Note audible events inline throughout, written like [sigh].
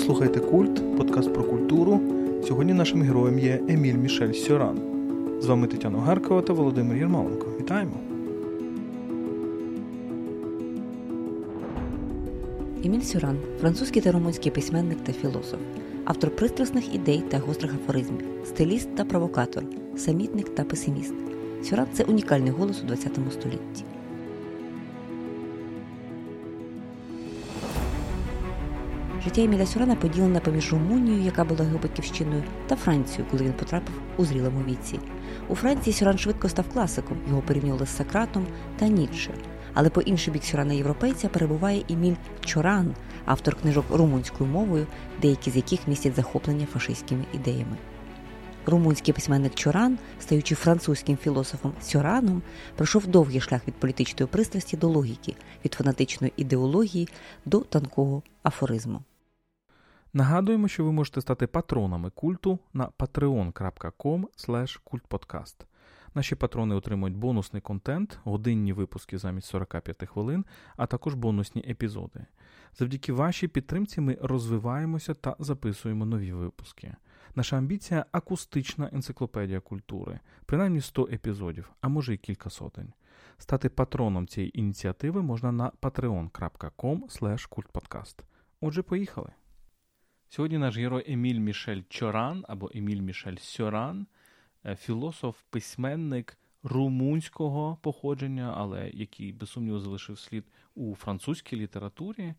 слухаєте Культ, подкаст про культуру. Сьогодні нашим героєм є Еміль Мішель Сьоран. З вами Тетяна Гаркова та Володимир Єрмоленко. Вітаємо! Еміль Сюран французький та румунський письменник та філософ, автор пристрасних ідей та гострих афоризмів, стиліст та провокатор, самітник та песиміст. Сюран це унікальний голос у ХХ столітті. Життя Еміля Сюрана поділене поміж Румунією, яка була його батьківщиною, та Францією, коли він потрапив у зрілому віці. У Франції Сюран швидко став класиком, його порівнювали з Сократом та Ніцше. Але по інший бік Сюрана європейця перебуває Еміль Чоран, автор книжок румунською мовою, деякі з яких містять захоплення фашистськими ідеями. Румунський письменник Чоран, стаючи французьким філософом Сьораном, пройшов довгий шлях від політичної пристрасті до логіки, від фанатичної ідеології до тонкого афоризму. Нагадуємо, що ви можете стати патронами культу на patreon.com. Наші патрони отримують бонусний контент, годинні випуски замість 45 хвилин, а також бонусні епізоди. Завдяки вашій підтримці ми розвиваємося та записуємо нові випуски. Наша амбіція акустична енциклопедія культури, принаймні 100 епізодів, а може й кілька сотень. Стати патроном цієї ініціативи можна на patreon.com kultpodcast. Отже, поїхали. Сьогодні наш герой Еміль Мішель Чоран або Еміль Мішель Сьоран, е, філософ, письменник румунського походження, але який, без сумніву, залишив слід у французькій літературі.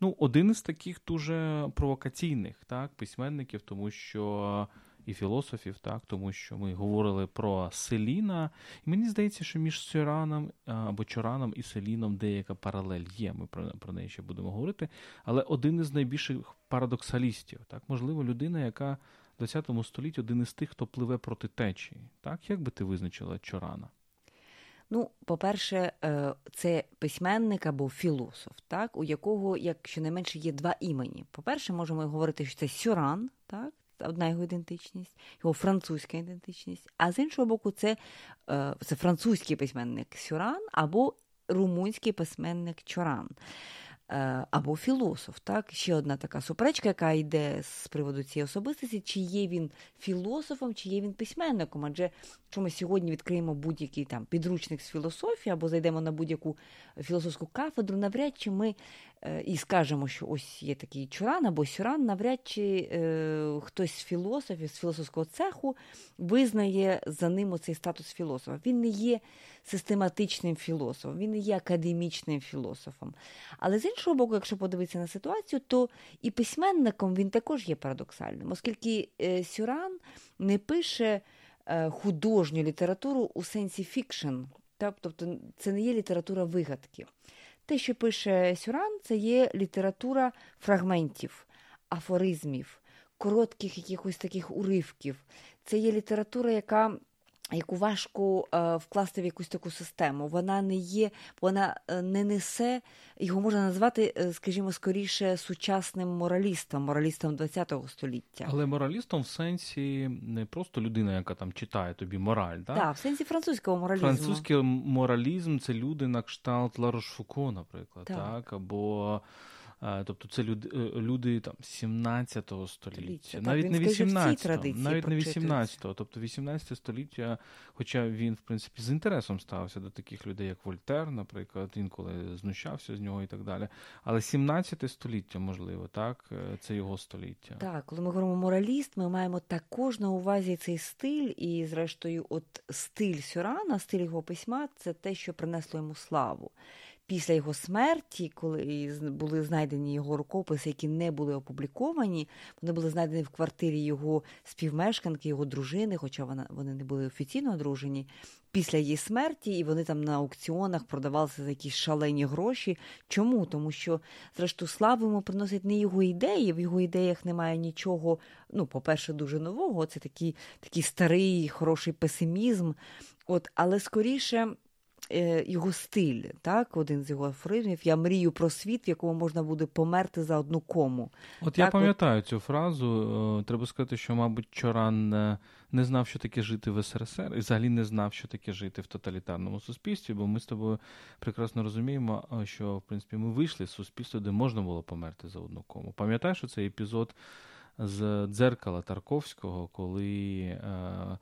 Ну, один із таких дуже провокаційних так, письменників, тому що і філософів, так, тому що ми говорили про Селіна. І мені здається, що між Сюраном або Чораном і Селіном деяка паралель є. Ми про, про неї ще будемо говорити. Але один із найбільших парадоксалістів, так, можливо, людина, яка в ХХ столітті один із тих, хто пливе проти течії. Так, як би ти визначила Чорана? Ну, по-перше, е, це письменник або філософ, так, у якого, як щонайменше, є два імені. По-перше, можемо говорити, що це Сюран, так, одна його ідентичність, його французька ідентичність. А з іншого боку, це, е, це французький письменник Сюран або румунський письменник Чоран. Е, або філософ. Так? Ще одна така суперечка, яка йде з приводу цієї особистості, чи є він філософом, чи є він письменником. Адже якщо ми сьогодні відкриємо будь-який там підручник з філософії або зайдемо на будь-яку філософську кафедру, навряд чи ми е, і скажемо, що ось є такий Чуран або Сюран, навряд чи е, хтось з філософів, з філософського цеху визнає за ним оцей статус філософа. Він не є систематичним філософом, він не є академічним філософом. Але з іншого боку, якщо подивитися на ситуацію, то і письменником він також є парадоксальним, оскільки е, Сьоран не пише е, художню літературу у сенсі fiction, тобто це не є література вигадки. Те, що пише Сьоран, це є література фрагментів, афоризмів, коротких якихось таких уривків. Це є література, яка яку важко е, вкласти в якусь таку систему. Вона не є, вона е, не несе, його можна назвати, е, скажімо, скоріше сучасним моралістом, моралістом ХХ століття. Але моралістом в сенсі не просто людина, яка там читає тобі мораль, так? Так, в сенсі французького моралізму. Французький моралізм це люди на кшталт Ларошфуко, наприклад, так, так? або Тобто це люди люди там 17 століття, так, навіть не 18-го, навіть не 18-го, тобто 18 століття, хоча він, в принципі, з інтересом ставився до таких людей, як Вольтер, наприклад, інколи знущався з нього і так далі. Але 17 століття, можливо, так, е, це його століття. Так, коли ми говоримо мораліст, ми маємо також на увазі цей стиль, і, зрештою, от стиль Сюрана, стиль його письма це те, що принесло йому славу після його смерті, коли були знайдені його рукописи, які не були опубліковані, вони були знайдені в квартирі його співмешканки, його дружини, хоча вона вони не були офіційно одружені. Після її смерті, і вони там на аукціонах продавалися за якісь шалені гроші. Чому? Тому що, зрештою, славу йому приносять не його ідеї, в його ідеях немає нічого. Ну, по-перше, дуже нового. Це такий такий старий, хороший песимізм. От, Але скоріше його стиль, так, один з його афоризмів Я мрію про світ, в якому можна буде померти за одну кому. От так, я пам'ятаю от... цю фразу. Треба сказати, що, мабуть, Чоран не знав, що таке жити в СРСР, і взагалі не знав, що таке жити в тоталітарному суспільстві, бо ми з тобою прекрасно розуміємо, що в принципі ми вийшли з суспільства, де можна було померти за одну кому. Пам'ятаєш, що цей епізод з дзеркала Тарковського, коли. Е,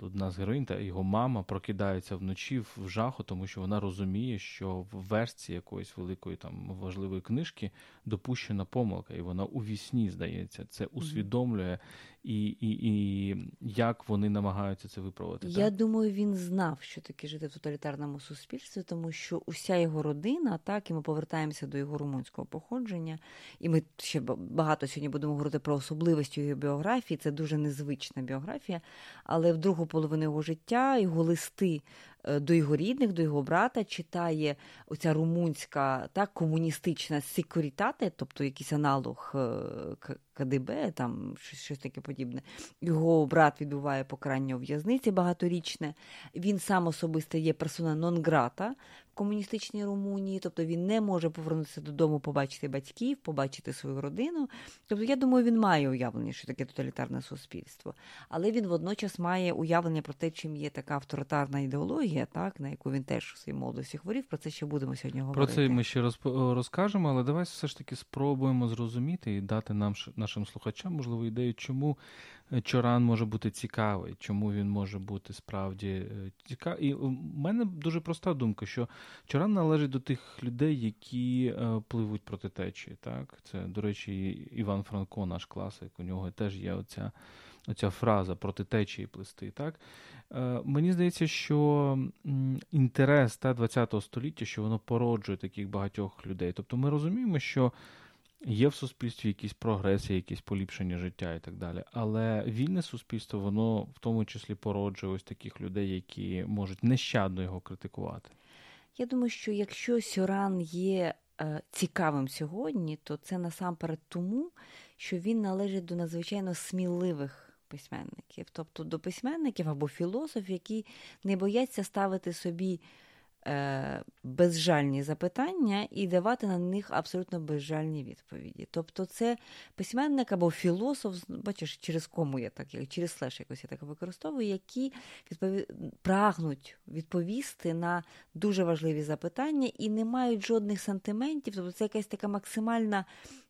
одна з героїнь та його мама прокидається вночі в жаху, тому що вона розуміє, що в версії якоїсь великої там важливої книжки допущена помилка, і вона у вісні, здається, це усвідомлює і і, і як вони намагаються це виправити. Я так? думаю, він знав, що таке жити в тоталітарному суспільстві, тому що уся його родина, так і ми повертаємося до його румунського походження, і ми ще багато сьогодні будемо говорити про особливості його біографії. Це дуже незвична біографія, але в другу половину його життя його листи до його рідних, до його брата читає оця румунська так, комуністична секурітати, тобто якийсь аналог е, КДБ, там щось таке подібне. Його брат відбуває покарання у в'язниці багаторічне. Він сам особисто є персона нон-грата комуністичній Румунії, тобто він не може повернутися додому, побачити батьків, побачити свою родину. Тобто, я думаю, він має уявлення, що таке тоталітарне суспільство, але він водночас має уявлення про те, чим є така авторитарна ідеологія, так на яку він теж у своїй молодості хворів. Про це ще будемо сьогодні говорити. Про це ми ще розкажемо, але давай все ж таки спробуємо зрозуміти і дати нам нашим слухачам можливо ідею, чому Чоран може бути цікавий, чому він може бути справді е, цікавий. І в мене дуже проста думка, що Чоран належить до тих людей, які е, пливуть проти течії. Так? Це, до речі, Іван Франко, наш класик, у нього теж є оця оця фраза проти течії плести. Так? Е, мені здається, що інтерес та, ХХ століття, що воно породжує таких багатьох людей. Тобто ми розуміємо, що Є в суспільстві якісь прогреси, якісь поліпшення життя і так далі. Але вільне суспільство, воно в тому числі породжує ось таких людей, які можуть нещадно його критикувати. Я думаю, що якщо Сюран є е, цікавим сьогодні, то це насамперед тому, що він належить до надзвичайно сміливих письменників, тобто до письменників або філософів, які не бояться ставити собі. Е, безжальні запитання і давати на них абсолютно безжальні відповіді. Тобто, це письменник або філософ, бачиш, через кому я так, через слеш якось я так використовую, які відпові... прагнуть відповісти на дуже важливі запитання і не мають жодних сантиментів. Тобто це якась така максимальна.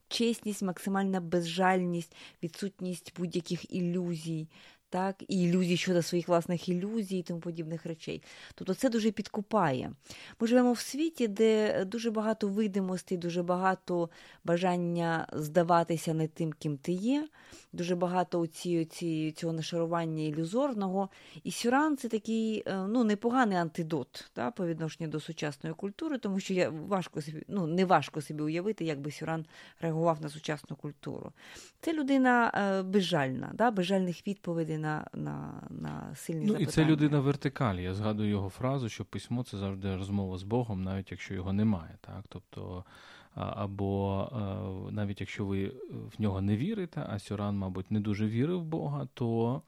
Чесність, максимальна безжальність, відсутність будь-яких ілюзій, так, і ілюзій щодо своїх власних ілюзій і тому подібних речей. Тобто це дуже підкупає. Ми живемо в світі, де дуже багато видимостей, дуже багато бажання здаватися не тим, ким ти є, дуже багато оці, оці, цього нашарування ілюзорного. І Сюран це такий е, ну, непоганий антидот та, по відношенню до сучасної культури, тому що я важко собі, ну, не важко собі уявити, як би Сюран реагував на сучасну культуру. Це людина е, безжальна, да, безжальних відповідей на на, на сильні ну, запитання. І це людина вертикалі. Я згадую його фразу, що письмо це завжди розмова з Богом, навіть якщо його немає. Так? Тобто, або навіть якщо ви в нього не вірите, а Сюран, мабуть, не дуже вірив в Бога, то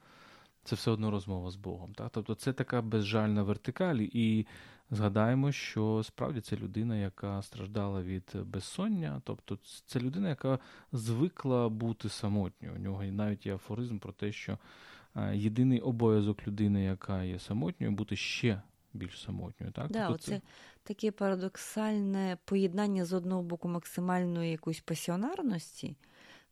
це все одно розмова з Богом. Так? Тобто це така безжальна вертикаль. І згадаємо, що справді це людина, яка страждала від безсоння, тобто це людина, яка звикла бути самотньою. У нього навіть є афоризм про те, що єдиний обов'язок людини, яка є самотньою, бути ще більш самотньою. Так? Да, тобто це таке парадоксальне поєднання з одного боку максимальної якоїсь пасіонарності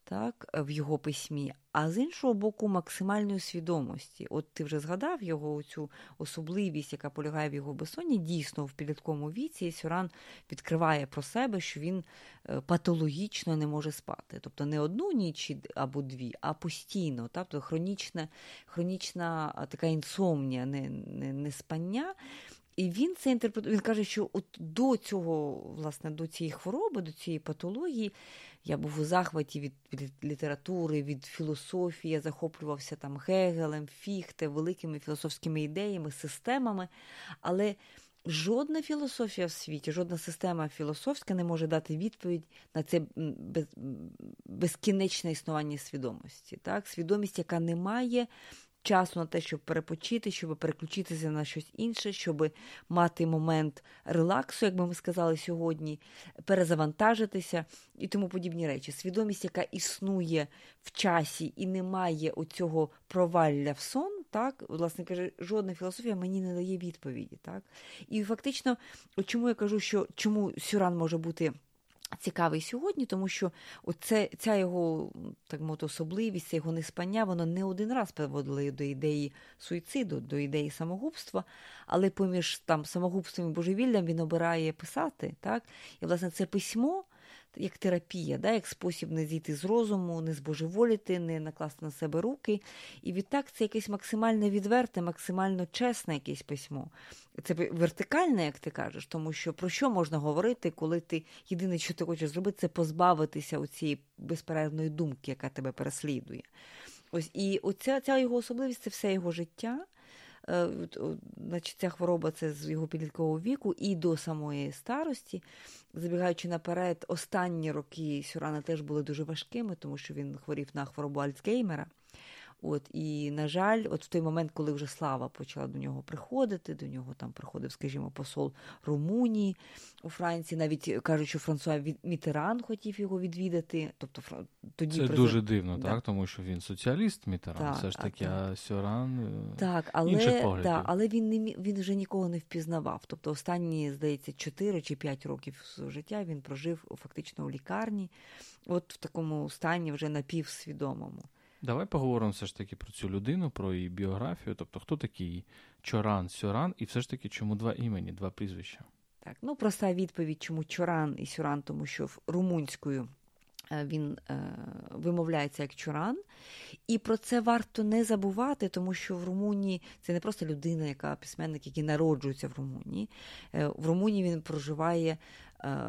так, в його письмі, а з іншого боку, максимальної свідомості. От ти вже згадав його цю особливість, яка полягає в його безсонні, дійсно в підлітковому віці, Сюран відкриває про себе, що він е, патологічно не може спати. Тобто не одну ніч або дві, а постійно. Тобто хронічна хронічна така інсомнія, не, не, не спання. І він це інтерпретує. Він каже, що от до цього, власне, до цієї хвороби, до цієї патології, я був у захваті від, літератури, від філософії, я захоплювався там Гегелем, Фіхте, великими філософськими ідеями, системами. Але жодна філософія в світі, жодна система філософська не може дати відповідь на це без, безкінечне існування свідомості. Так? Свідомість, яка не має часу на те, щоб перепочити, щоб переключитися на щось інше, щоб мати момент релаксу, як би ми сказали сьогодні, перезавантажитися і тому подібні речі. Свідомість, яка існує в часі і не має оцього провалля в сон, так, власне каже, жодна філософія мені не дає відповіді. Так? І фактично, чому я кажу, що чому Сюран може бути цікавий сьогодні, тому що оце, ця його так мовити, особливість, це його неспання, воно не один раз приводило до ідеї суїциду, до ідеї самогубства, але поміж там самогубством і божевіллям він обирає писати. так? І, власне, це письмо як терапія, да, як спосіб не зійти з розуму, не збожеволіти, не накласти на себе руки. І відтак це якесь максимально відверте, максимально чесне якесь письмо. Це вертикальне, як ти кажеш, тому що про що можна говорити, коли ти єдине, що ти хочеш зробити, це позбавитися у цієї безперервної думки, яка тебе переслідує. Ось і оця ця його особливість це все його життя. Е, значить, Ця хвороба це з його підліткового віку і до самої старості. Забігаючи наперед, останні роки Сюрана теж були дуже важкими, тому що він хворів на хворобу Альцгеймера. От і на жаль, от в той момент, коли вже слава почала до нього приходити, до нього там приходив, скажімо, посол Румунії у Франції, навіть кажуть, що Франсуа Мітеран хотів його відвідати. Тобто тоді це дуже дивно, да. так тому що він соціаліст Мітеран, так, все ж таки, так, а Сьоран е, так, але да, але він не він вже нікого не впізнавав. Тобто, останні здається 4 чи 5 років життя він прожив фактично у лікарні, от в такому стані вже напівсвідомому. Давай поговоримо все ж таки про цю людину, про її біографію. Тобто, хто такий Чоран, Сюран, і все ж таки, чому два імені, два прізвища? Так, ну проста відповідь, чому Чоран і Сюран, тому що в румунською е, він е, вимовляється як Чоран. І про це варто не забувати, тому що в Румунії це не просто людина, яка письменник, який народжується в Румунії. Е, в Румунії він проживає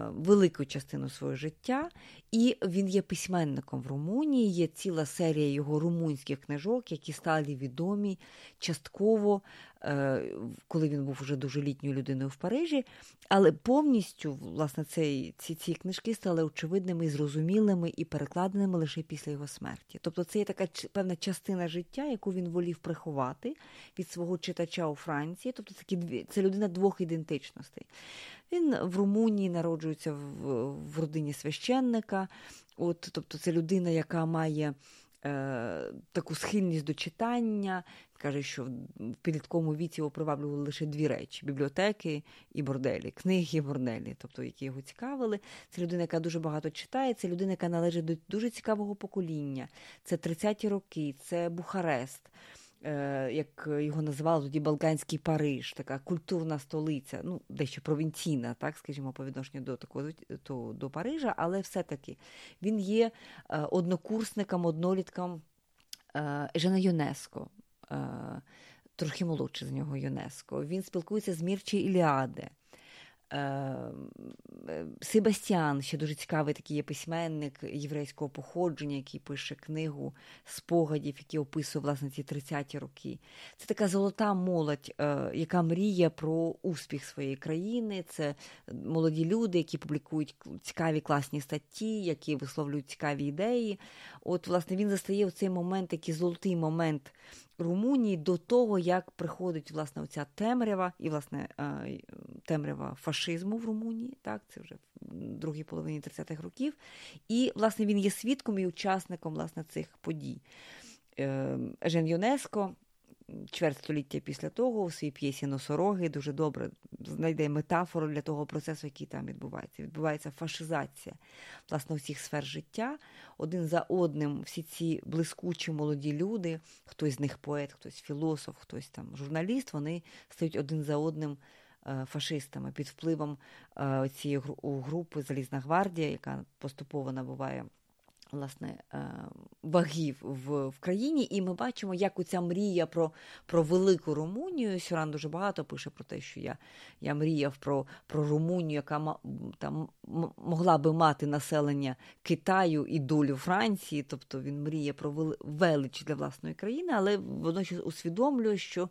велику частину свого життя, і він є письменником в Румунії. Є ціла серія його румунських книжок, які стали відомі частково, е, коли він був вже дуже літньою людиною в Парижі. Але повністю власне цей, ці ці книжки стали очевидними, зрозумілими і перекладеними лише після його смерті. Тобто, це є така певна частина життя, яку він волів приховати від свого читача у Франції. Тобто, це людина двох ідентичностей. Він в Румунії народжується в, в родині священника. От, Тобто це людина, яка має е, таку схильність до читання. Каже, що в підлітковому віці його приваблювали лише дві речі: бібліотеки і борделі, книги і борделі, тобто які його цікавили. Це людина, яка дуже багато читає, це людина, яка належить до дуже цікавого покоління. Це 30-ті роки, це Бухарест. Е, як його називали тоді Балканський Париж, така культурна столиця, ну дещо провінційна, так скажімо, по відношенню до такого то, до Парижа, але все-таки він є е, однокурсником, однолітком е, Жена ЮНЕСКО. Трохи молодше з нього ЮНЕСКО. Він спілкується з Мірчі Іліаде. Ем, е, Себастьян, ще дуже цікавий такий є письменник єврейського походження, який пише книгу спогадів, які описує власне ці 30-ті роки. Це така золота молодь, е, яка мріє про успіх своєї країни. Це молоді люди, які публікують цікаві класні статті, які висловлюють цікаві ідеї. От, власне, він застає в цей момент, такий золотий момент Румунії до того, як приходить власне оця темрява і власне е, темрява фашизму в Румунії, так це вже в другій половині 30-х років. І власне він є свідком і учасником власне цих подій. Е, Жен Юнеско чверть століття після того у своїй п'єсі Носороги дуже добре знайде метафору для того процесу, який там відбувається. Відбувається фашизація власне усіх сфер життя. Один за одним всі ці блискучі молоді люди, хтось з них поет, хтось філософ, хтось там журналіст, вони стають один за одним. Е, фашистами під впливом е, цієї групи Залізна гвардія, яка поступово набуває власне е, вагів в в країні, і ми бачимо, як оця мрія про про велику Румунію. Сюран дуже багато пише про те, що я я мріяв про про Румунію, яка там могла би мати населення Китаю і долю Франції. Тобто він мріє про велич для власної країни, але водночас усвідомлює, що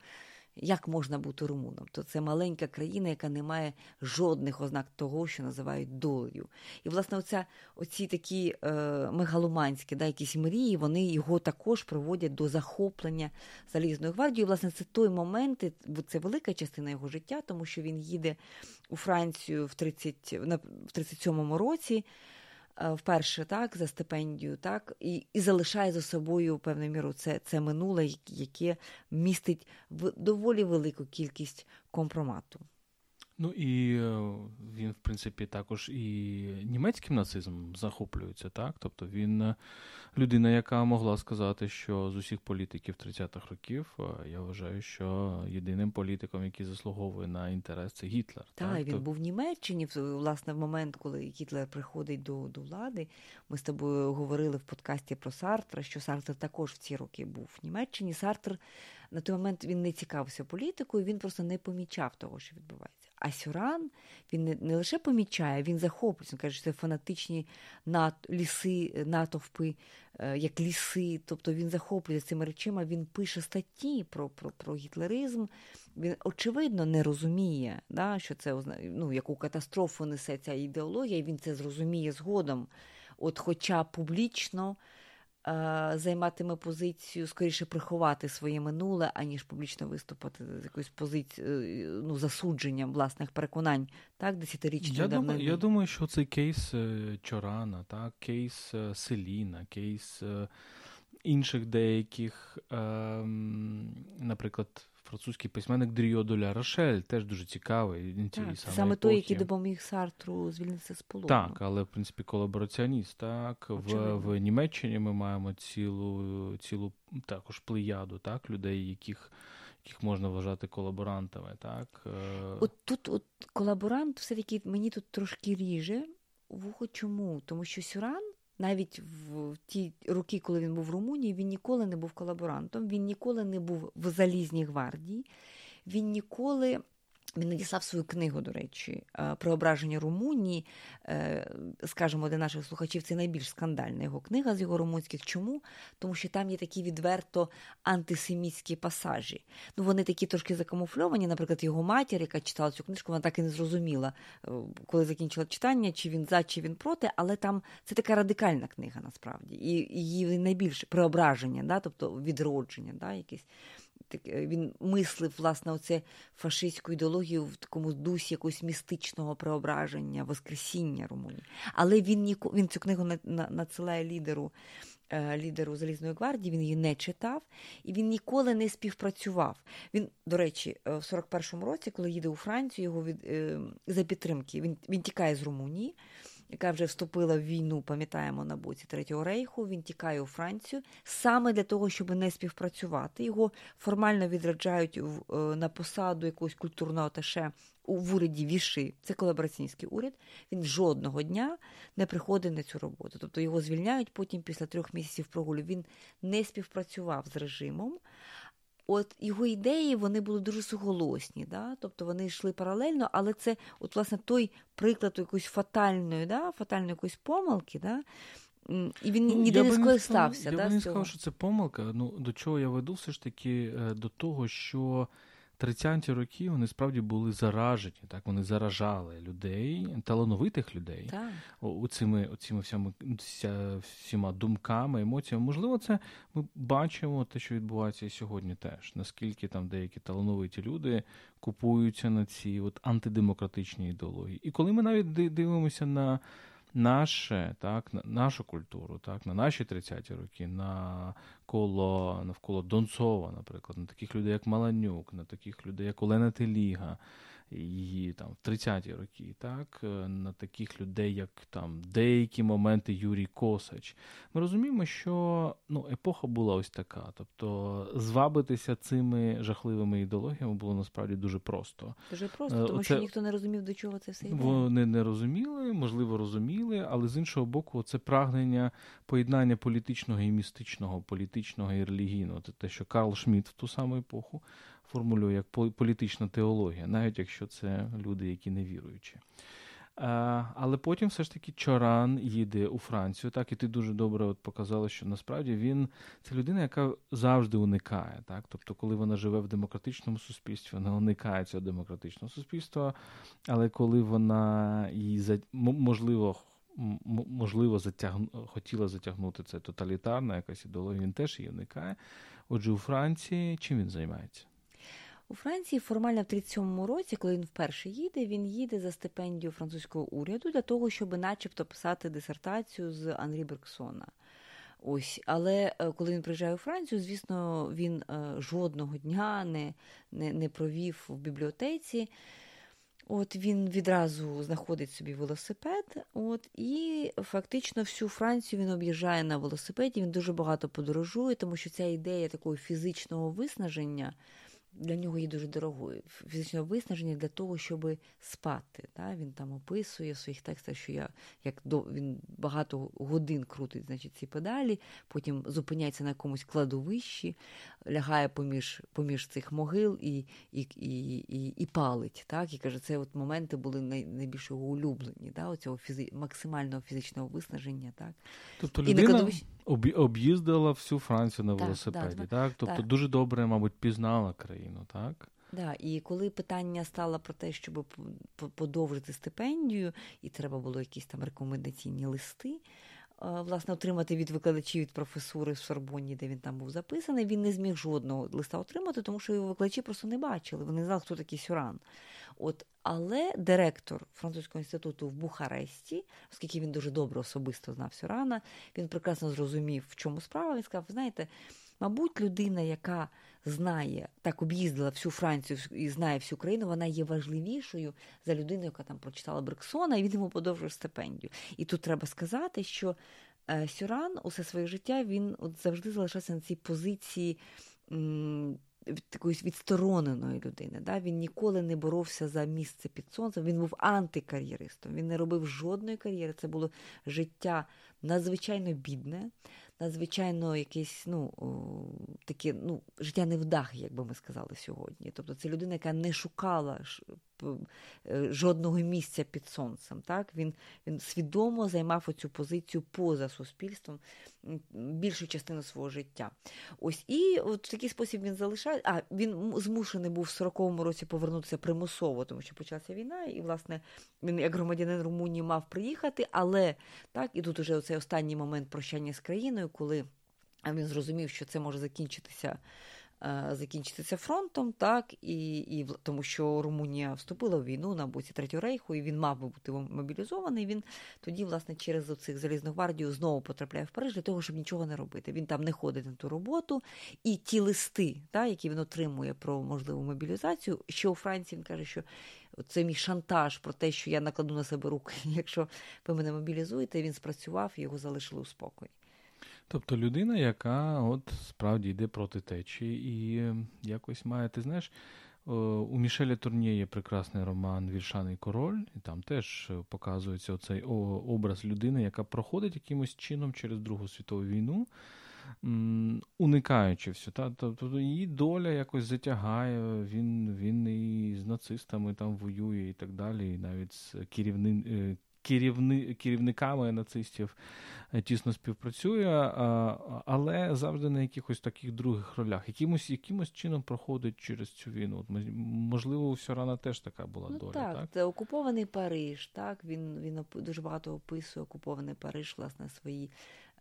як можна бути румуном? То це маленька країна, яка не має жодних ознак того, що називають долею. І, власне, оця, оці такі е, мегаломанські да, якісь мрії, вони його також приводять до захоплення залізною гвардією. І, власне, це той момент, це велика частина його життя, тому що він їде у Францію в 30, в 37-му році. Е, вперше так за стипендію, так і і залишає за собою певною міру це це минуле, яке містить доволі велику кількість компромату. Ну і е, він, в принципі, також і німецьким нацизмом захоплюється, так? Тобто він е, людина, яка могла сказати, що з усіх політиків 30-х років е, я вважаю, що єдиним політиком, який заслуговує на інтерес, це Гітлер. Так, так? він був в Німеччині власне в момент, коли Гітлер приходить до до влади. Ми з тобою говорили в подкасті про Сартра, що Сартр також в ці роки був в Німеччині. Сартр на той момент він не цікавився політикою, він просто не помічав того, що відбувається. А Сюран він не, не лише помічає, він захоплюється. Він каже, що це фанатичні нат, ліси, натовпи, е, як ліси. Тобто він захоплюється цими речами, він пише статті про про, про гітлеризм. Він, очевидно, не розуміє, да, що це ну, яку катастрофу несе ця ідеологія, і він це зрозуміє згодом. От, Хоча публічно Е, займатиме позицію, скоріше приховати своє минуле, аніж публічно виступати з якоюсь позицією ну, засудженням власних переконань, так, десятирічні я думаю, я думаю, що цей кейс е, Чорана, так, кейс е, Селіна, кейс інших деяких, ем, наприклад французький письменник Дріо Доля Рошель, теж дуже цікавий. Він так, Саме той, який допоміг Сартру звільнитися з полону. Так, але в принципі колабораціоніст. Так в, в Німеччині ми маємо цілу цілу також плеяду так, людей, яких. Яких можна вважати колаборантами, так? Е. От тут от колаборант все-таки мені тут трошки ріже. Вухо чому? Тому що Сюран навіть в ті роки, коли він був в Румунії, він ніколи не був колаборантом, він ніколи не був в Залізній гвардії, він ніколи він надіслав свою книгу, до речі, е, Преображення Румунії. Е, скажімо, для наших слухачів це найбільш скандальна його книга з його румунських. Чому? Тому що там є такі відверто антисемітські пасажі. Ну, Вони такі трошки закамуфльовані. Наприклад, його матір, яка читала цю книжку, вона так і не зрозуміла, е, коли закінчила читання, чи він за, чи він проти, але там це така радикальна книга насправді. І її найбільше преображення, да? тобто відродження, да? якесь. Е, він мислив власне оце фашистську ідеологію в такому дусі якогось містичного преображення, воскресіння Румунії. Але він ніко, він цю книгу надсилає лідеру. Е, лідеру Залізної гвардії, він її не читав, і він ніколи не співпрацював. Він, до речі, е, в 41-му році, коли їде у Францію, його від за підтримки він він тікає з Румунії яка вже вступила в війну, пам'ятаємо, на боці Третього рейху. Він тікає у Францію саме для того, щоб не співпрацювати. Його формально відраджають е, на посаду якогось культурного аташе в уряді Віши. Це колабораційний уряд. Він жодного дня не приходить на цю роботу. Тобто його звільняють потім після трьох місяців прогулю. Він не співпрацював з режимом. От його ідеї вони були дуже суголосні, да? тобто вони йшли паралельно, але це от, власне, той приклад якоїсь фатальної, да? фатальної якоїсь помилки, да? і він ну, ніде не скористався. Я б не сказав, що це помилка. Ну, До чого я веду все ж таки е, до того, що 30-ті роки вони справді були заражені, так вони заражали людей, талановитих людей так. у цими всіма, всіма думками, емоціями. Можливо, це ми бачимо те, що відбувається і сьогодні теж. Наскільки там деякі талановиті люди купуються на ці от антидемократичні ідеології. І коли ми навіть дивимося на наше, так, на нашу культуру, так, на наші 30-ті роки, на коло навколо Донцова, наприклад, на таких людей, як Маланюк, на таких людей, як Олена Теліга, її там в 30-ті роки, так, е, на таких людей, як там деякі моменти Юрій Косач. Ми розуміємо, що ну, епоха була ось така. Тобто звабитися цими жахливими ідеологіями було насправді дуже просто. Дуже просто, тому Оце... що ніхто не розумів, до чого це все йде. Вони не розуміли, можливо, розуміли, але з іншого боку, це прагнення поєднання політичного і містичного, політичного і релігійного. Це те, що Карл Шмідт в ту саму епоху формулює як політична теологія, навіть якщо це люди, які не віруючі. Але потім все ж таки Чоран їде у Францію, так і ти дуже добре от показала, що насправді він це людина, яка завжди уникає. Так? Тобто, коли вона живе в демократичному суспільстві, вона уникає цього демократичного суспільства, але коли вона її можливо можливо затягну, хотіла затягнути це тоталітарна якась ідеологія, він теж її уникає. Отже, у Франції чим він займається? У Франції формально в 37-му році, коли він вперше їде, він їде за стипендію французького уряду для того, щоб, начебто, писати дисертацію з Анрі Берксона. Ось, але е, коли він приїжджає у Францію, звісно, він е, жодного дня не, не, не провів в бібліотеці. От він відразу знаходить собі велосипед, от і фактично всю Францію він об'їжджає на велосипеді. Він дуже багато подорожує, тому що ця ідея такого фізичного виснаження для нього є дуже дорогою. Фізичне виснаження для того, щоб спати. Да? Він там описує в своїх текстах, що я як до він багато годин крутить значить, ці педалі, потім зупиняється на якомусь кладовищі, лягає поміж поміж цих могил і і, і, і, і палить. Так? І каже, це от моменти були най, найбільш його улюблені, да? оцього фізи, максимального фізичного виснаження. Так? Тобто людина кладовищі... об'їздила всю Францію на велосипеді. Так, так? Тобто так. дуже добре, мабуть, пізнала країну, так? Да, і коли питання стало про те, щоб подовжити стипендію, і треба було якісь там рекомендаційні листи, власне, отримати від викладачів від професури в Сорбонні, де він там був записаний, він не зміг жодного листа отримати, тому що його викладачі просто не бачили. Вони не знали, хто такий Сюран. От, Але директор французького інституту в Бухаресті, оскільки він дуже добре особисто знав Сюрана, він прекрасно зрозумів, в чому справа. Він сказав: знаєте, мабуть, людина, яка знає, так об'їздила всю Францію і знає всю країну, вона є важливішою за людину, яка там прочитала Брексона, і він йому подовжує стипендію. І тут треба сказати, що е, Сюран усе своє життя він от завжди залишався на цій позиції. Такої відстороненої людини. Да? Він ніколи не боровся за місце під сонцем, він був антикар'єристом, він не робив жодної кар'єри. Це було життя надзвичайно бідне, надзвичайно якесь ну, таке ну, життя не вдах, як би ми сказали сьогодні. Тобто це людина, яка не шукала жодного місця під сонцем. Так? Він він свідомо займав оцю позицію поза суспільством більшу частину свого життя. Ось І от в такий спосіб він залишає. А він змушений був в 40-му році повернутися примусово, тому що почалася війна, і, власне, він як громадянин Румунії мав приїхати, але так, і тут уже оцей останній момент прощання з країною, коли він зрозумів, що це може закінчитися. Е, закінчитися фронтом, так і і тому, що Румунія вступила в війну на боці Третього рейху, і він мав би бути мобілізований. Він тоді, власне, через цих залізну гвардію знову потрапляє в Париж для того, щоб нічого не робити. Він там не ходить на ту роботу, і ті листи, так, які він отримує про можливу мобілізацію, що у Франції він каже, що. Це мій шантаж про те, що я накладу на себе руки. [laughs] Якщо ви мене мобілізуєте, він спрацював його залишили у спокої. Тобто людина, яка от справді йде проти течії і ем, якось має, ти знаєш, у Мішеля Турнє є прекрасний роман Вільшаний король, і там теж показується цей образ людини, яка проходить якимось чином через Другу світову війну, уникаючи все. Тобто її доля якось затягає, він він і з нацистами там воює і так далі, і навіть з керівним. Е, керівни, керівниками нацистів е, тісно співпрацює, але завжди на якихось таких других ролях. Якимось якимось чином проходить через цю війну. От, Можливо, у Сюрана теж така була ну, доля. Так, так, це окупований Париж. Так, він він дуже багато описує окупований Париж, власне, свої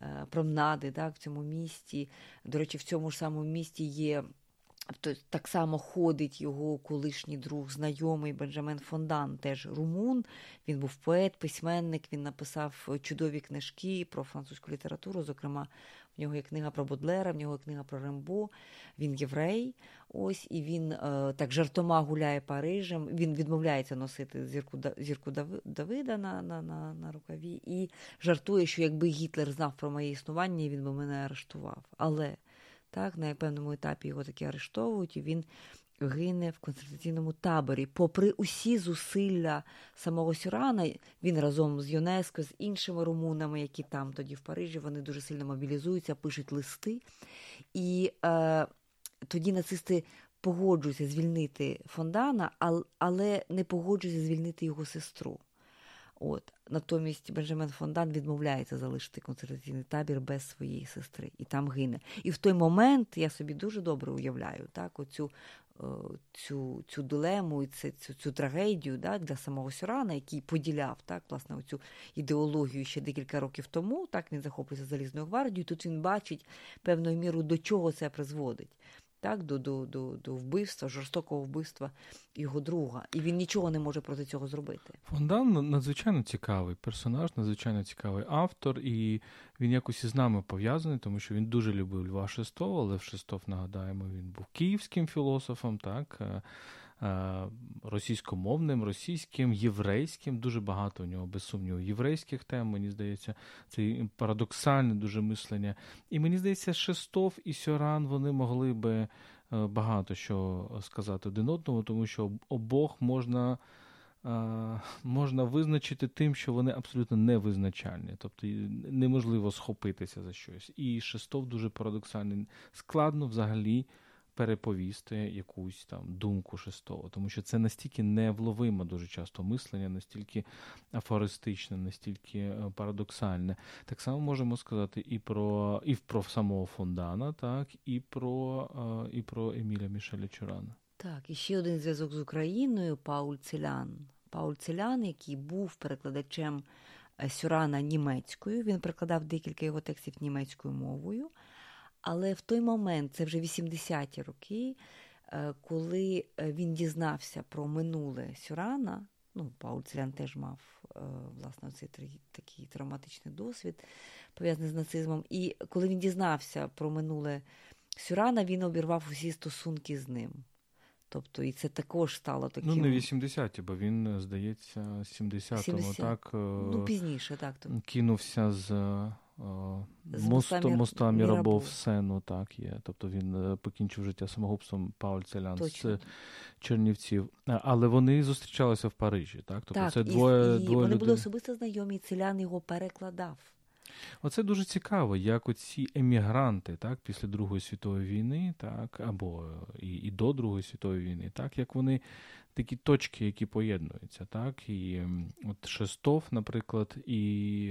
е, промнади так, в цьому місті. До речі, в цьому ж самому місті є. Тобто так само ходить його колишній друг, знайомий Бенджамен Фондан, теж румун. Він був поет, письменник. Він написав чудові книжки про французьку літературу. Зокрема, в нього є книга про Бодлера, в нього є книга про Рембо. Він єврей. Ось і він е, так жартома гуляє Парижем. Він відмовляється носити зірку зірку Давида на, на, на, на рукаві і жартує, що якби Гітлер знав про моє існування, він би мене арештував. Але так, На певному етапі його таки арештовують, і він гине в концентраційному таборі. Попри усі зусилля самого Сюрана, він разом з ЮНЕСКО, з іншими румунами, які там тоді в Парижі, вони дуже сильно мобілізуються, пишуть листи. І е, тоді нацисти погоджуються звільнити Фондана, але не погоджуються звільнити його сестру. От натомість Бенджамен Фондан відмовляється залишити концентраційний табір без своєї сестри, і там гине. І в той момент я собі дуже добре уявляю так, оцю е, цю цю дилему і цю, цю, цю трагедію да, для самого Сюрана, який поділяв так, власне, оцю ідеологію ще декілька років тому. Так він захоплюється залізною гвардією. Тут він бачить певною мірою, до чого це призводить так, до до, до, до вбивства, жорстокого вбивства його друга, і він нічого не може проти цього зробити. Фондан надзвичайно цікавий персонаж, надзвичайно цікавий автор, і він якось із нами пов'язаний, тому що він дуже любив Льва Шестого, Лев Шестов, нагадаємо, він був київським філософом, так. Е, е, російськомовним, російським, єврейським, дуже багато у нього, без сумніву, єврейських тем, мені здається, це парадоксальне дуже мислення. І мені здається, Шестов і Сьоран вони могли би е, багато що сказати один одному, тому що обох можна. Можна визначити тим, що вони абсолютно невизначальні, тобто неможливо схопитися за щось. І Шестов дуже парадоксальний. Складно взагалі переповісти якусь там думку шестого, тому що це настільки невловимо дуже часто мислення, настільки афористичне, настільки е, парадоксальне. Так само можемо сказати і про і про самого Фондана, так, і про е, і про Еміля Мішеля Чурана. Так, і ще один зв'язок з Україною Пауль Целян. Пауль Целян, який був перекладачем е, Сюрана німецькою, він перекладав декілька його текстів німецькою мовою. Але в той момент, це вже 80-ті роки, е, коли е, він дізнався про минуле Сюрана, ну, Пауль Целян теж мав е, власне цей такий травматичний досвід, пов'язаний з нацизмом. І коли він дізнався про минуле Сюрана, він обірвав усі стосунки з ним. Тобто, і це також стало таким. Ну, не 80-ті, бо він, здається, 70-му 70. так. Ну, пізніше, так. Кинувся з Мост, моста Мірабов Сену, так є. Тобто він е, покінчив життя самогубством Пауль Целян Точно. з Чернівців. Але вони зустрічалися в Парижі, так? Тобто так, це двоє, і, двоє Вони людей. були особисто знайомі, і Целян його перекладав. Оце дуже цікаво, як оці емігранти, так, після Другої світової війни, так, або і, і до Другої світової війни, так, як вони такі точки, які поєднуються. так, І от Шестов, наприклад, і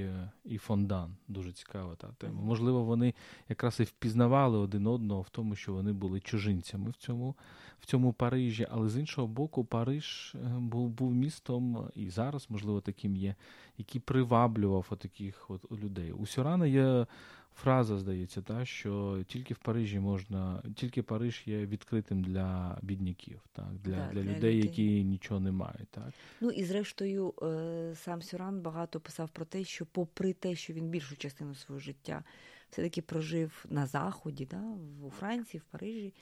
і Фондан. Дуже цікава та тема. Можливо, вони якраз і впізнавали один одного в тому, що вони були чужинцями в цьому в цьому Парижі, але з іншого боку, Париж е, був був містом, і зараз, можливо, таким є, який приваблював таких от людей. У Сюрана є фраза, здається, та, що тільки в Парижі можна, тільки Париж є відкритим для бідняків, так, для так, для, для людей, людей, які нічого не мають. Так. Ну і зрештою, е, сам Сюран багато писав про те, що, попри те, що він більшу частину свого життя все-таки прожив на Заході, да, у Франції, в Парижі.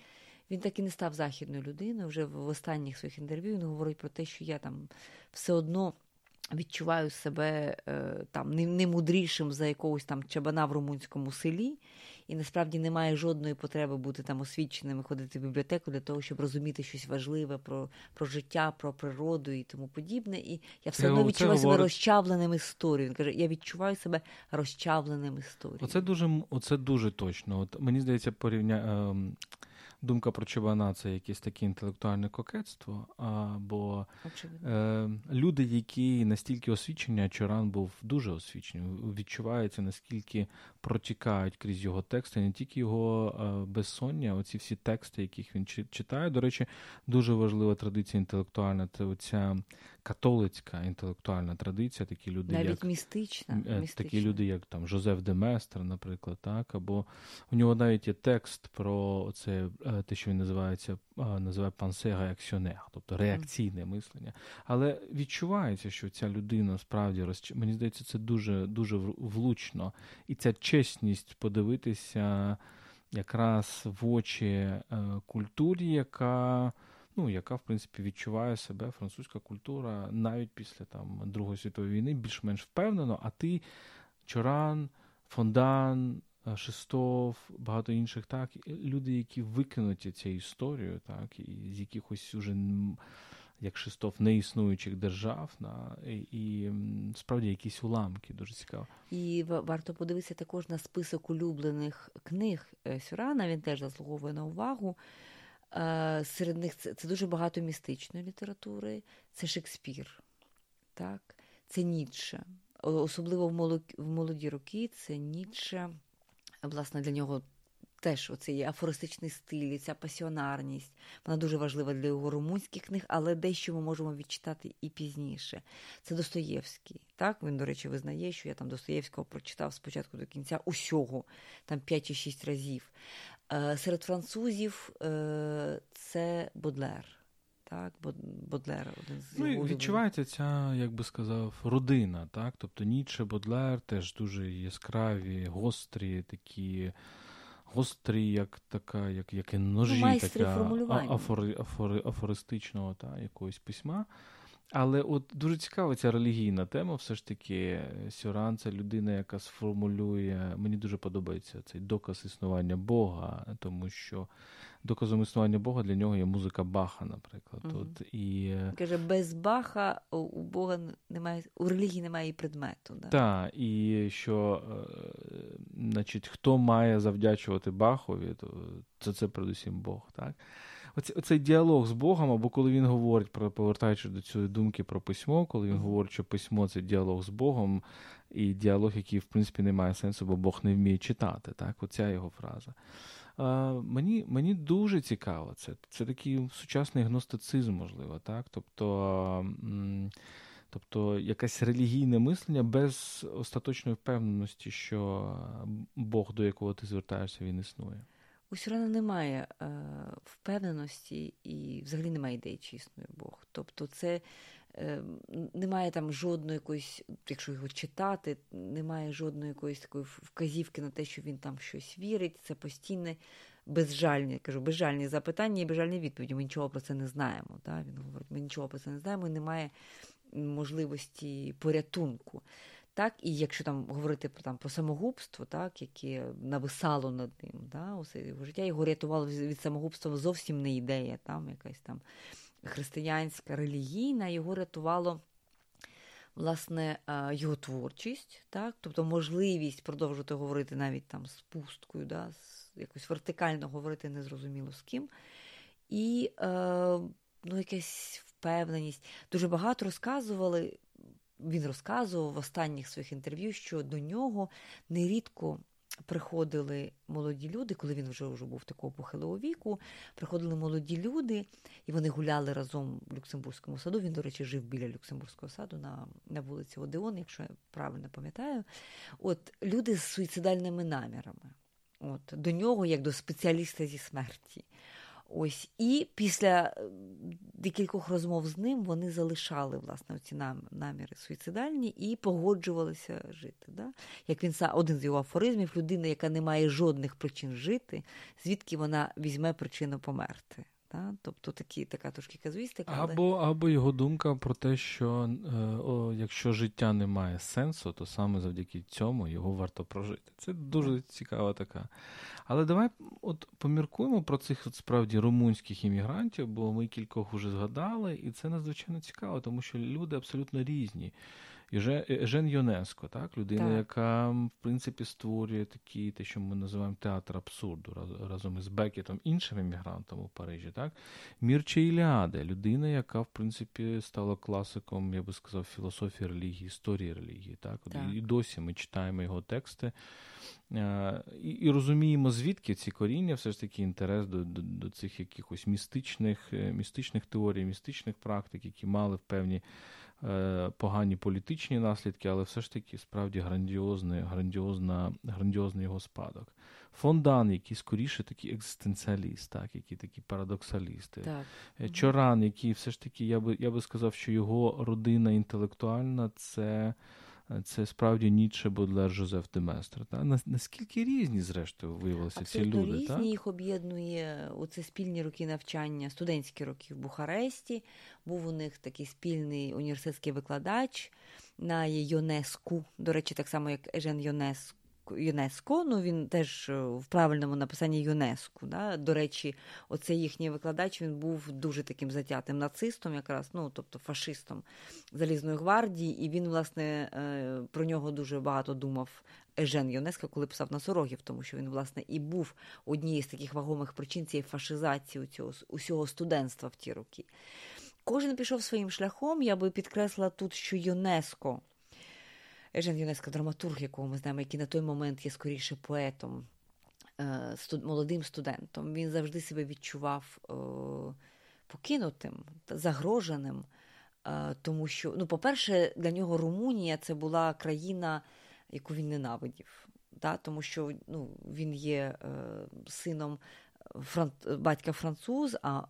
Він так і не став західною людиною. Вже в останніх своїх інтерв'ю він говорить про те, що я там все одно відчуваю себе е, там не, мудрішим за якогось там чабана в румунському селі, і насправді немає жодної потреби бути там освіченим і ходити в бібліотеку для того, щоб розуміти щось важливе про про життя, про природу і тому подібне. І я все одно відчуваю себе розчавленим історією. Він каже, я відчуваю себе розчавленим історією. Оце дуже оце дуже точно. От мені здається, порівня. Е, думка про Чобана це якесь таке інтелектуальне кокетство. А, бо е, люди, які настільки освічені, а Чоран був дуже освічений, відчувається, наскільки протікають крізь його тексти, не тільки його е, безсоння, оці всі тексти, яких він читає. До речі, дуже важлива традиція інтелектуальна це оця католицька інтелектуальна традиція, такі люди, Навіть як містична, е, містична. такі люди, як там Жозеф Деместер, наприклад, так, або у нього навіть є текст про це, е, те, що він називається, називає пансе реакціонер, тобто реакційне mm. мислення. Але відчувається, що ця людина справді розч... мені здається, це дуже дуже влучно. І ця чесність подивитися якраз в очі е, культурі, яка ну, яка, в принципі, відчуває себе французька культура навіть після там Другої світової війни, більш-менш впевнено, а ти Чоран, Фондан. Е, Шестов, багато інших, так, люди, які викинуті цією історією, так, і з якихось уже як Шестов неіснуючих держав, на і, і справді якісь уламки дуже цікаво. І варто подивитися також на список улюблених книг е, Сюрана. Він теж заслуговує на увагу. Е, серед них це, це дуже багато містичної літератури, це Шекспір, так? це Ніцше. Особливо в молоді роки це Ніцше. Власне, для нього теж оцей афористичний стиль, ця пасіонарність. Вона дуже важлива для його румунських книг, але дещо ми можемо відчитати і пізніше. Це Достоєвський. Так, він, до речі, визнає, що я там Достоєвського прочитав спочатку до кінця усього, там 5 чи 6 разів. Е, серед французів е, це Бодлер. Так, Бодлер один з Ну, відчувається ця, як би сказав, родина, так? Тобто Ніче, Бодлер теж дуже яскраві, гострі, такі гострі, як така, як як і ножі, ну, така афори, афори, афористичного та, якогось письма. Але от дуже цікава ця релігійна тема. Все ж таки, Сюран це людина, яка сформулює. Мені дуже подобається цей доказ існування Бога, тому що доказом існування Бога для нього є музика Баха, наприклад. Угу. От, і... Е, Каже, без Баха у Бога немає, у релігії немає і предмету. Да? Так, і що, е, значить, хто має завдячувати Бахові, то це, це передусім Бог. так? Оці, оцей діалог з Богом, або коли він говорить, про повертаючись до цієї думки про письмо, коли він говорить, що письмо це діалог з Богом, і діалог, який, в принципі, не має сенсу, бо Бог не вміє читати. так? Оця його фраза. Мені мені дуже цікаво це. Це такий сучасний гностицизм, можливо, так? Тобто тобто якесь релігійне мислення без остаточної впевненості, що Бог, до якого ти звертаєшся, він існує. У Сюрана немає е, впевненості і взагалі немає ідеї, чи існує Бог. Тобто, це е, немає там жодної якоїсь, якщо його читати, немає жодної якоїсь такої вказівки на те, що він там щось вірить. Це постійне безжальні, я кажу, безжальні запитання і безжальні відповіді. Ми нічого про це не знаємо. Да? Він говорить, ми нічого про це не знаємо, немає можливості порятунку. Так, І якщо там говорити про там про самогубство, так, яке нависало над ним, да, усе його життя, його рятувало від самогубства зовсім не ідея, там якась там християнська, релігійна, його рятувало власне його творчість, так, тобто можливість продовжувати говорити навіть там з пусткою, да, з, якось вертикально говорити незрозуміло з ким. І е, ну, якась впевненість. Дуже багато розказували він розказував в останніх своїх інтерв'ю, що до нього нерідко приходили молоді люди, коли він вже вже був такого похилого віку. Приходили молоді люди, і вони гуляли разом в Люксембурзькому саду. Він, до речі, жив біля Люксембурзького саду на на вулиці Одеон, якщо я правильно пам'ятаю. От люди з суїцидальними намірами. От До нього, як до спеціаліста зі смерті. Ось і після декількох розмов з ним вони залишали власне ці наміри суїцидальні і погоджувалися жити. Да? Як він сам один з його афоризмів, людина, яка не має жодних причин жити, звідки вона візьме причину померти. Та? Тобто такі, така трошки казуїстика. Але... Або або його думка про те, що е, о, якщо життя не має сенсу, то саме завдяки цьому його варто прожити. Це дуже цікава така. Але давай от поміркуємо про цих от справді румунських іммігрантів, бо ми кількох вже згадали, і це надзвичайно цікаво, тому що люди абсолютно різні. Жен Йонеско, так, людина, так. яка в принципі створює такі, те, що ми називаємо театр абсурду разом із Бекетом, іншим емігрантом у Парижі. Так? Мірче Іліаде, людина, яка в принципі стала класиком, я би сказав, філософії релігії, історії релігії. Так? так. І досі ми читаємо його тексти. І і розуміємо, звідки ці коріння, все ж таки інтерес до до, до цих якихось містичних е, містичних теорій, містичних практик, які мали в певні Е, погані політичні наслідки, але все ж таки справді грандіозний, грандіозна, грандіозний його спадок. Фондан, який скоріше такий екзистенціаліст, так, які такі парадоксалісти. Так. Е, Чоран, який все ж таки, я би я би сказав, що його родина інтелектуальна це це справді Ніцше, Бодлер, Жозеф Деместр. Та? Наскільки різні, зрештою, виявилися Абсолютно ці люди? різні, так? їх об'єднує оце спільні роки навчання, студентські роки в Бухаресті. Був у них такий спільний університетський викладач на ЮНЕСКу. До речі, так само, як Ежен Йонеску. ЮНЕСКО, ну він теж е, в правильному написанні ЮНЕСКО. Да? До речі, оцей їхній викладач він був дуже таким затятим нацистом, якраз, ну тобто фашистом Залізної гвардії, і він, власне, е, про нього дуже багато думав. Ежен Йонеско, коли писав на Сорогів, тому що він, власне, і був однією з таких вагомих причин цієї фашизації цього усього студентства в ті роки. Кожен пішов своїм шляхом. Я би підкреслила тут, що ЮНЕСКО Ежен Юнеско, драматург, якого ми знаємо, який на той момент є скоріше поетом, е, молодим студентом. Він завжди себе відчував покинутим, загроженим. Тому що, ну, по-перше, для нього Румунія це була країна, яку він ненавидів. Да? Тому що ну, він є е, сином франт, батька француз, а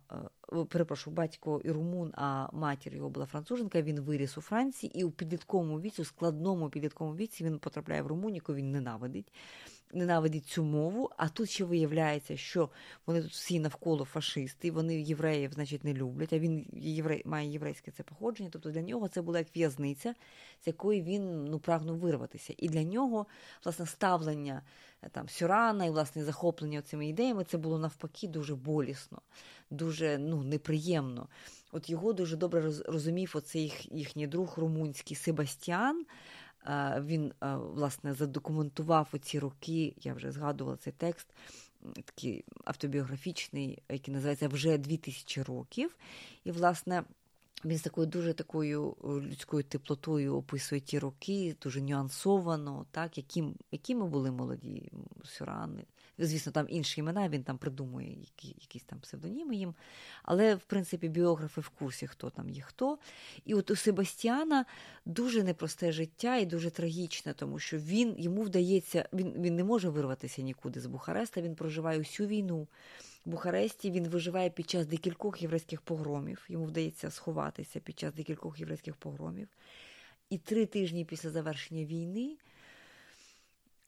перепрошую, батько і румун, а матір його була француженка. Він виріс у Франції, і у підлітковому віці, у складному підлітковому віці, він потрапляє в Румунію, яку він ненавидить ненавидить цю мову, а тут ще виявляється, що вони тут всі навколо фашисти, вони євреїв, значить, не люблять, а він єврей, має єврейське це походження. Тобто для нього це була як в'язниця, з якої він ну, прагнув вирватися. І для нього, власне, ставлення е, там Сюрана і власне захоплення цими ідеями це було навпаки дуже болісно, дуже ну, неприємно. От його дуже добре розумів оцей їх, їхній друг румунський Себастьян. Він власне задокументував оці роки, я вже згадувала цей текст, такий автобіографічний, який називається Вже 2000 років. І, власне, він з такою дуже такою людською теплотою описує ті роки, дуже нюансовано, так, яким, якими були молоді сюрани, Звісно, там інші імена, він там придумує які, якісь там псевдоніми їм. Але, в принципі, біографи в курсі, хто там є хто. І от у Себастьяна дуже непросте життя і дуже трагічне, тому що він йому вдається, він, він не може вирватися нікуди з Бухареста, він проживає усю війну. В Бухаресті він виживає під час декількох єврейських погромів. Йому вдається сховатися під час декількох єврейських погромів. І три тижні після завершення війни,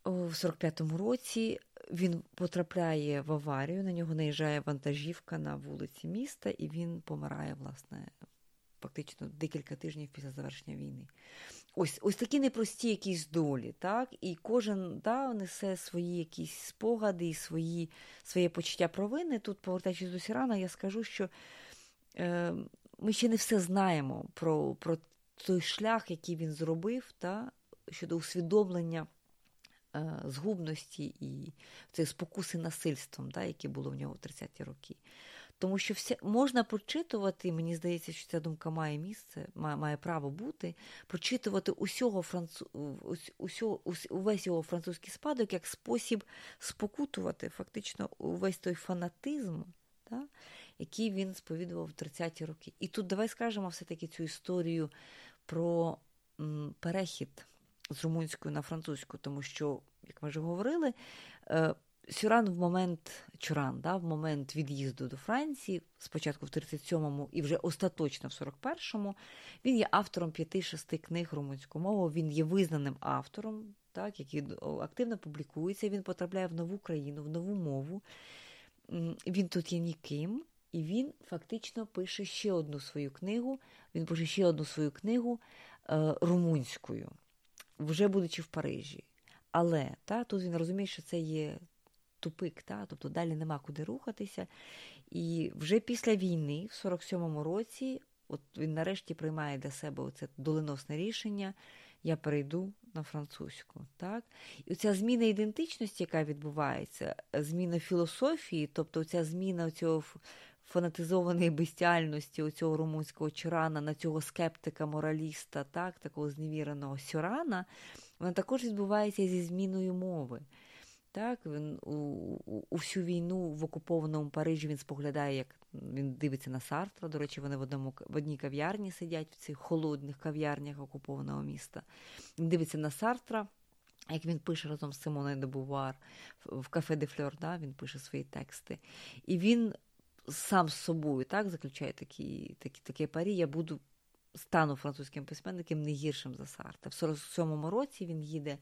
у 45-му році, він потрапляє в аварію, на нього наїжджає вантажівка на вулиці міста, і він помирає, власне, фактично декілька тижнів після завершення війни. Ось ось такі непрості якісь долі, так? І кожен да, несе свої якісь спогади і свої, своє почуття провини. Тут, повертаючись до Сірана, я скажу, що е, ми ще не все знаємо про про той шлях, який він зробив, та, щодо усвідомлення. Е, згубності і цієї спокуси насильством, да, яке було в нього в 30-ті роки. Тому що все можна прочитувати, мені здається, що ця думка має місце, має має право бути, прочитувати усього францу, усього, увесь його французький спадок як спосіб спокутувати фактично увесь той фанатизм, да, який він сповідував в 30-ті роки. І тут давай скажемо все-таки цю історію про м, перехід з румунської на французьку, тому що, як ми вже говорили, е, Сюран в момент Чуран, да, в момент від'їзду до Франції, спочатку в 37-му і вже остаточно в 41-му, він є автором п'яти-шести книг румунською мовою, він є визнаним автором, так, який активно публікується, він потрапляє в нову країну, в нову мову. Він тут є ніким, і він фактично пише ще одну свою книгу. Він пише ще одну свою книгу е, румунською вже будучи в Парижі. Але та, тут він розуміє, що це є тупик, та, тобто далі нема куди рухатися. І вже після війни, в 47-му році, от він нарешті приймає для себе оце доленосне рішення. Я перейду на французьку. Так? І ця зміна ідентичності, яка відбувається, зміна філософії, тобто ця зміна цього фанатизованої безтяльності оцього румунського чурана на цього скептика, мораліста, так, такого зневіреного сюрана, вона також відбувається зі зміною мови. Так, він у, у, у всю війну в окупованому Парижі він споглядає, як він дивиться на Сартра. До речі, вони в одному в одній кав'ярні сидять в цих холодних кав'ярнях окупованого міста. Він дивиться на Сартра, як він пише разом з Симоною де Бувар в кафе де Фльор, да, він пише свої тексти. І він сам з собою так заключає такі, такі, таке парі, я буду стану французьким письменником не гіршим за Сарта. В 47-му році він їде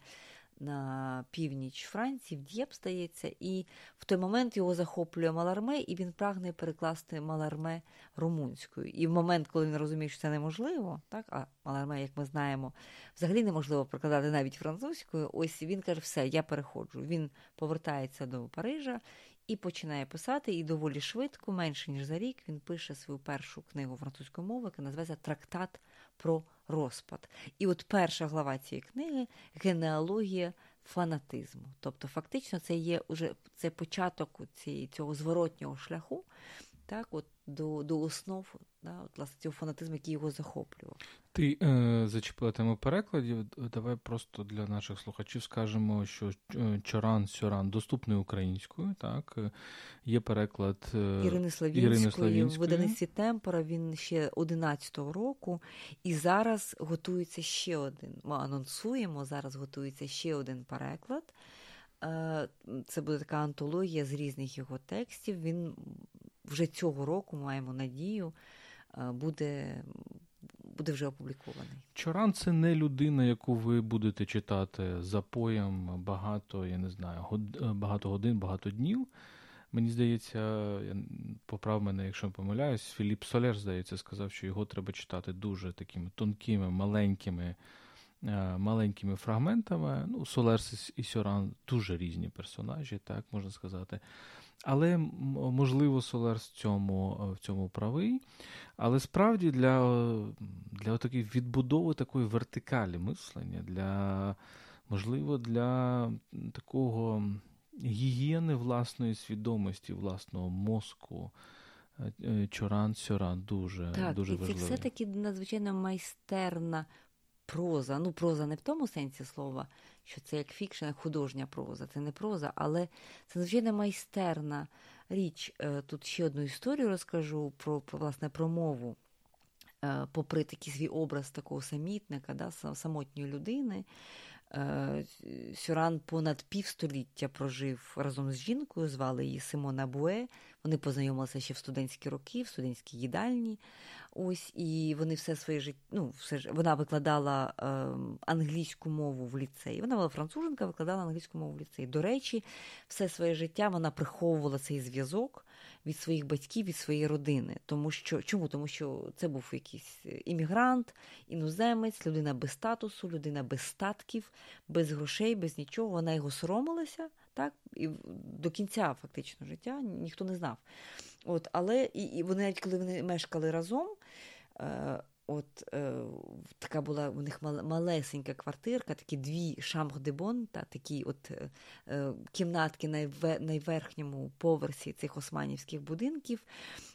на північ Франції, в Д'єб стається, і в той момент його захоплює Маларме, і він прагне перекласти Маларме румунською. І в момент, коли він розуміє, що це неможливо, так, а Маларме, як ми знаємо, взагалі неможливо прикладати навіть французькою, ось він каже, все, я переходжу. Він повертається до Парижа і починає писати, і доволі швидко, менше ніж за рік, він пише свою першу книгу французької мови, яка називається Трактат про розпад. І от перша глава цієї книги генеалогія фанатизму. Тобто, фактично, це є уже це початок цієї, цього зворотнього шляху. Так, от до до основ да, от, власне, цього фанатизму, який його захоплював. Ти е, зачепила тему перекладів. Давай просто для наших слухачів скажемо, що е, Чоран Сьоран доступний українською. Так є переклад е, Ірини Славінської в видавництві Темпора. Він ще 11-го року, і зараз готується ще один. Ми анонсуємо. Зараз готується ще один переклад. Е, це буде така антологія з різних його текстів. Він вже цього року маємо надію, е, буде буде вже опублікований. Чоран це не людина, яку ви будете читати за поєм багато, я не знаю, год, багато годин, багато днів. Мені здається, поправ мене, якщо я помиляюсь, Філіп Солер, здається, сказав, що його треба читати дуже такими тонкими, маленькими е, маленькими фрагментами. Ну, Солерс і Сьоран дуже різні персонажі, так можна сказати. Але можливо, Солерс в цьому в цьому правий. Але справді для для такої відбудови такої вертикалі мислення, для, можливо, для такого гігієни власної свідомості, власного мозку. Е, е, Чоран Сьоран дуже так, дуже і це все-таки надзвичайно майстерна проза. Ну, проза не в тому сенсі слова, що це як фікшн, як художня проза. Це не проза, але це звичайно майстерна річ. Е, тут ще одну історію розкажу про, про власне про мову. Е, попри такий свій образ такого самітника, да, самотньої людини, Е, Сюран понад півстоліття прожив разом з жінкою, звали її Симона Буе. Вони познайомилися ще в студентські роки, в студентській їдальні. Ось і вони все своє життя. Ну, все ж вона викладала е, англійську мову в ліцеї. Вона була француженка, викладала англійську мову в ліцеї. До речі, все своє життя вона приховувала цей зв'язок від своїх батьків, від своєї родини. Тому що чому? Тому що це був якийсь іммігрант, іноземець, людина без статусу, людина без статків, без грошей, без нічого. Вона його соромилася, так і до кінця фактично життя ніхто не знав. От, Але і, і вони навіть коли вони мешкали разом. Е, От е, така була у них малесенька квартирка, такі дві шамх-де-бон, та такі от е, е кімнатки на найверхньому поверсі цих османівських будинків.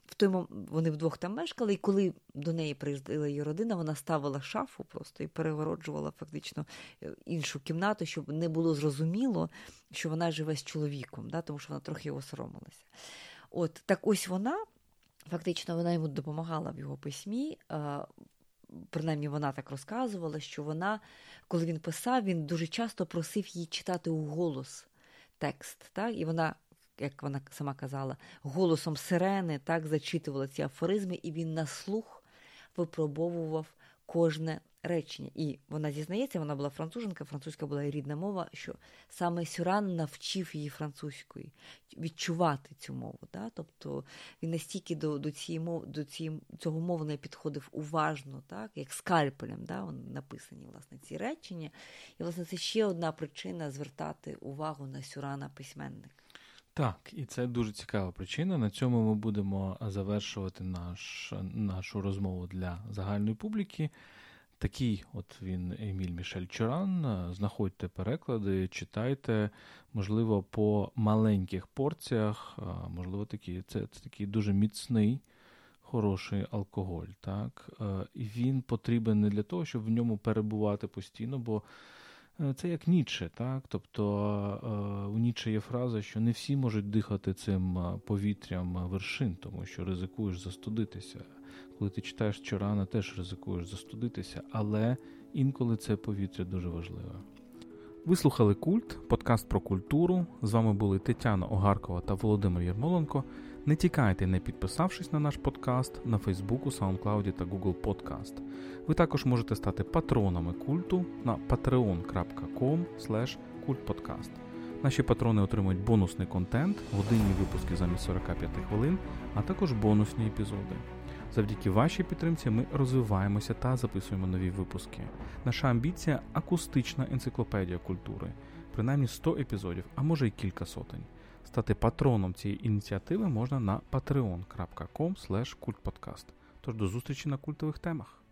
В той момент вони вдвох там мешкали, і коли до неї приїздила її родина, вона ставила шафу просто і перегороджувала фактично е, іншу кімнату, щоб не було зрозуміло, що вона живе з чоловіком, да, тому що вона трохи його соромилася. От так ось вона. Фактично, вона йому допомагала в його письмі. Принаймні, вона так розказувала, що вона, коли він писав, він дуже часто просив її читати у голос текст. Так? І вона, як вона сама казала, голосом сирени так зачитувала ці афоризми, і він на слух випробовував кожне речення. І вона зізнається, вона була француженка, французька була рідна мова, що саме Сюран навчив її французької відчувати цю мову. Да? Тобто він настільки до до, цієї мов, до цієї, цього мовлення підходив уважно, так? як скальпелем. Да? Написані власне, ці речення. І, власне, це ще одна причина звертати увагу на Сюрана письменника. Так, і це дуже цікава причина. На цьому ми будемо завершувати наш, нашу розмову для загальної публіки. Такий от він Еміль Мішель Чоран. Знаходьте переклади, читайте, можливо, по маленьких порціях, можливо, такі, це, це такий дуже міцний, хороший алкоголь. так. І він потрібен не для того, щоб в ньому перебувати постійно, бо Е, це як Ніче, так? Тобто е, у Ніче є фраза, що не всі можуть дихати цим повітрям вершин, тому що ризикуєш застудитися. Коли ти читаєш Чорана, теж ризикуєш застудитися, але інколи це повітря дуже важливе. Ви слухали Культ, подкаст про культуру. З вами були Тетяна Огаркова та Володимир Єрмоленко. Не тікайте, не підписавшись на наш подкаст на Фейсбуку, SoundCloud та Google Podcast. Ви також можете стати патронами культу на patreon.com. Наші патрони отримують бонусний контент, годинні випуски замість 45 хвилин, а також бонусні епізоди. Завдяки вашій підтримці ми розвиваємося та записуємо нові випуски. Наша амбіція акустична енциклопедія культури, принаймні 100 епізодів, а може й кілька сотень. Стати патроном цієї ініціативи можна на patreon.com. Тож до зустрічі на культових темах.